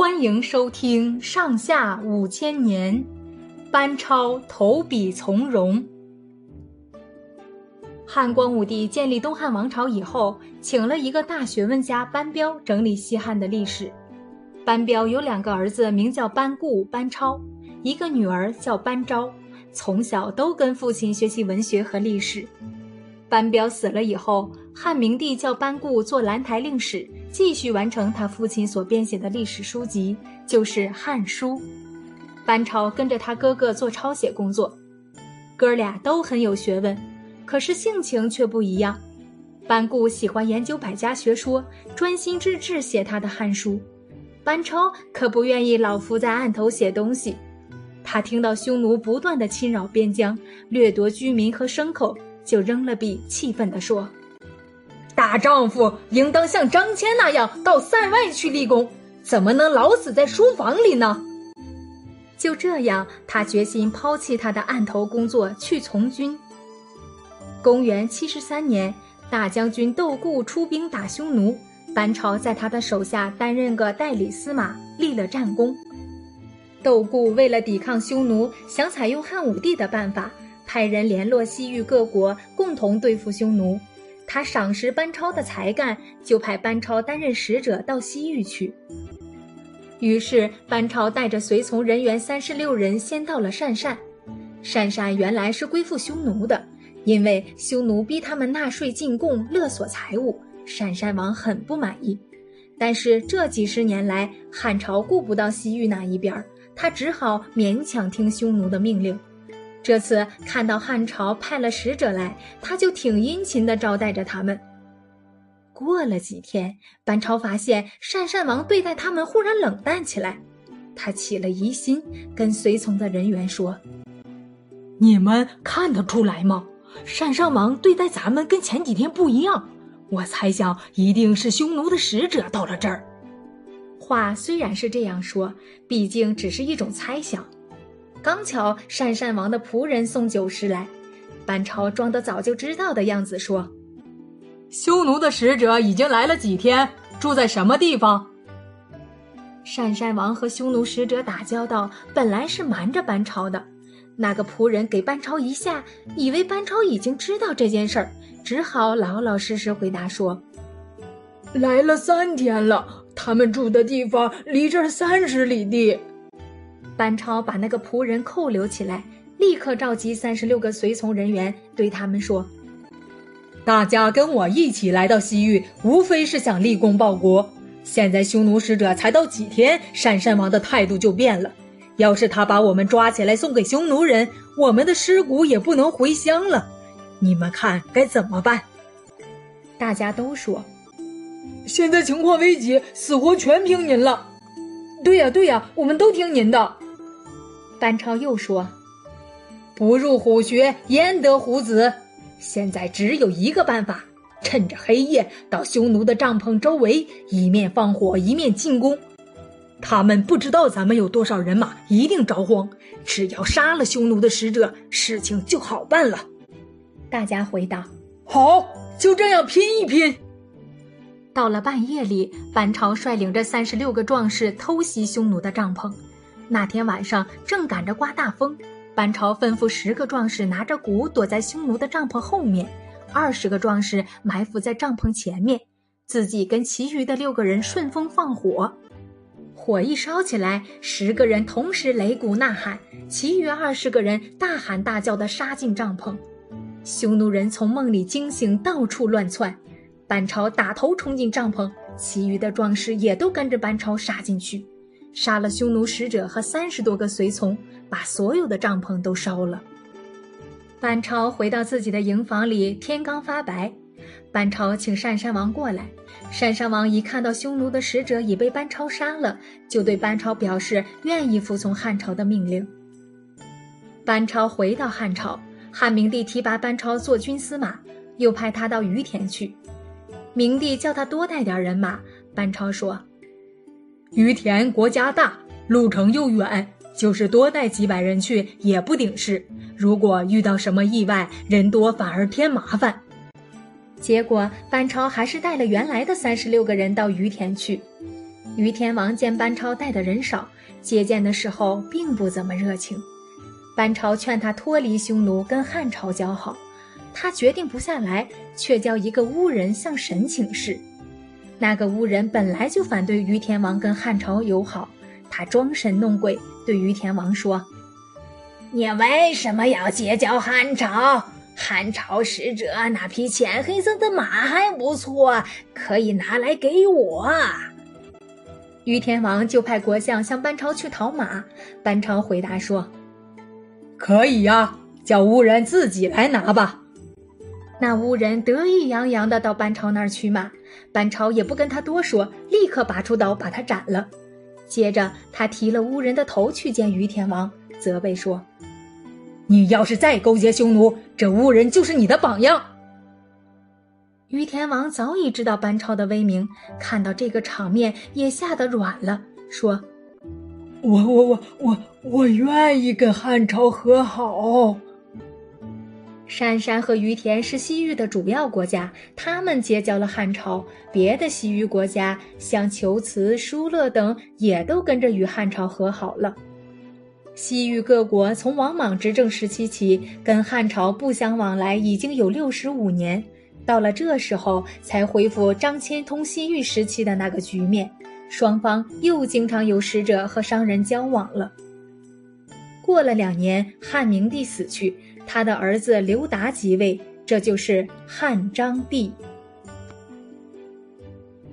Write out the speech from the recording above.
欢迎收听《上下五千年》，班超投笔从戎。汉光武帝建立东汉王朝以后，请了一个大学问家班彪整理西汉的历史。班彪有两个儿子，名叫班固、班超，一个女儿叫班昭，从小都跟父亲学习文学和历史。班彪死了以后，汉明帝叫班固做兰台令史。继续完成他父亲所编写的历史书籍，就是《汉书》。班超跟着他哥哥做抄写工作，哥俩都很有学问，可是性情却不一样。班固喜欢研究百家学说，专心致志写他的《汉书》；班超可不愿意老伏在案头写东西。他听到匈奴不断的侵扰边疆，掠夺居民和牲口，就扔了笔，气愤地说。大丈夫应当像张骞那样到塞外去立功，怎么能老死在书房里呢？就这样，他决心抛弃他的案头工作，去从军。公元七十三年，大将军窦固出兵打匈奴，班超在他的手下担任个代理司马，立了战功。窦固为了抵抗匈奴，想采用汉武帝的办法，派人联络西域各国，共同对付匈奴。他赏识班超的才干，就派班超担任使者到西域去。于是班超带着随从人员三十六人，先到了鄯善。鄯善原来是归附匈奴的，因为匈奴逼他们纳税进贡，勒索财物，鄯善王很不满意。但是这几十年来，汉朝顾不到西域那一边，他只好勉强听匈奴的命令。这次看到汉朝派了使者来，他就挺殷勤地招待着他们。过了几天，班超发现鄯善王对待他们忽然冷淡起来，他起了疑心，跟随从的人员说：“你们看得出来吗？鄯善王对待咱们跟前几天不一样。我猜想，一定是匈奴的使者到了这儿。”话虽然是这样说，毕竟只是一种猜想。刚巧鄯善王的仆人送酒食来，班超装得早就知道的样子说：“匈奴的使者已经来了几天，住在什么地方？”鄯善王和匈奴使者打交道，本来是瞒着班超的。那个仆人给班超一下，以为班超已经知道这件事儿，只好老老实实回答说：“来了三天了，他们住的地方离这儿三十里地。”班超把那个仆人扣留起来，立刻召集三十六个随从人员，对他们说：“大家跟我一起来到西域，无非是想立功报国。现在匈奴使者才到几天，鄯善王的态度就变了。要是他把我们抓起来送给匈奴人，我们的尸骨也不能回乡了。你们看该怎么办？”大家都说：“现在情况危急，死活全凭您了。”“对呀，对呀，我们都听您的。”班超又说：“不入虎穴，焉得虎子？现在只有一个办法，趁着黑夜到匈奴的帐篷周围，一面放火，一面进攻。他们不知道咱们有多少人马，一定着慌。只要杀了匈奴的使者，事情就好办了。”大家回答：“好，就这样拼一拼。”到了半夜里，班超率领着三十六个壮士偷袭匈奴的帐篷。那天晚上正赶着刮大风，班超吩咐十个壮士拿着鼓躲在匈奴的帐篷后面，二十个壮士埋伏在帐篷前面，自己跟其余的六个人顺风放火。火一烧起来，十个人同时擂鼓呐喊，其余二十个人大喊大叫的杀进帐篷。匈奴人从梦里惊醒，到处乱窜。班超打头冲进帐篷，其余的壮士也都跟着班超杀进去。杀了匈奴使者和三十多个随从，把所有的帐篷都烧了。班超回到自己的营房里，天刚发白，班超请单山王过来。单山王一看到匈奴的使者已被班超杀了，就对班超表示愿意服从汉朝的命令。班超回到汉朝，汉明帝提拔班超做军司马，又派他到于田去。明帝叫他多带点人马，班超说。于田国家大，路程又远，就是多带几百人去也不顶事。如果遇到什么意外，人多反而添麻烦。结果班超还是带了原来的三十六个人到于田去。于田王见班超带的人少，接见的时候并不怎么热情。班超劝他脱离匈奴，跟汉朝交好。他决定不下来，却叫一个巫人向神请示。那个巫人本来就反对于天王跟汉朝友好，他装神弄鬼，对于天王说：“你为什么要结交汉朝？汉朝使者那匹浅黑色的马还不错，可以拿来给我。”于天王就派国相向班超去讨马。班超回答说：“可以呀，叫巫人自己来拿吧。”那巫人得意洋洋地到班超那儿取马，班超也不跟他多说，立刻拔出刀把他斩了。接着，他提了巫人的头去见于天王，责备说：“你要是再勾结匈奴，这巫人就是你的榜样。”于天王早已知道班超的威名，看到这个场面也吓得软了，说：“我我我我我愿意跟汉朝和好。”珊珊和于田是西域的主要国家，他们结交了汉朝。别的西域国家，像求辞、疏勒等，也都跟着与汉朝和好了。西域各国从王莽执政时期起，跟汉朝不相往来已经有六十五年，到了这时候才恢复张骞通西域时期的那个局面，双方又经常有使者和商人交往了。过了两年，汉明帝死去。他的儿子刘达即位，这就是汉章帝。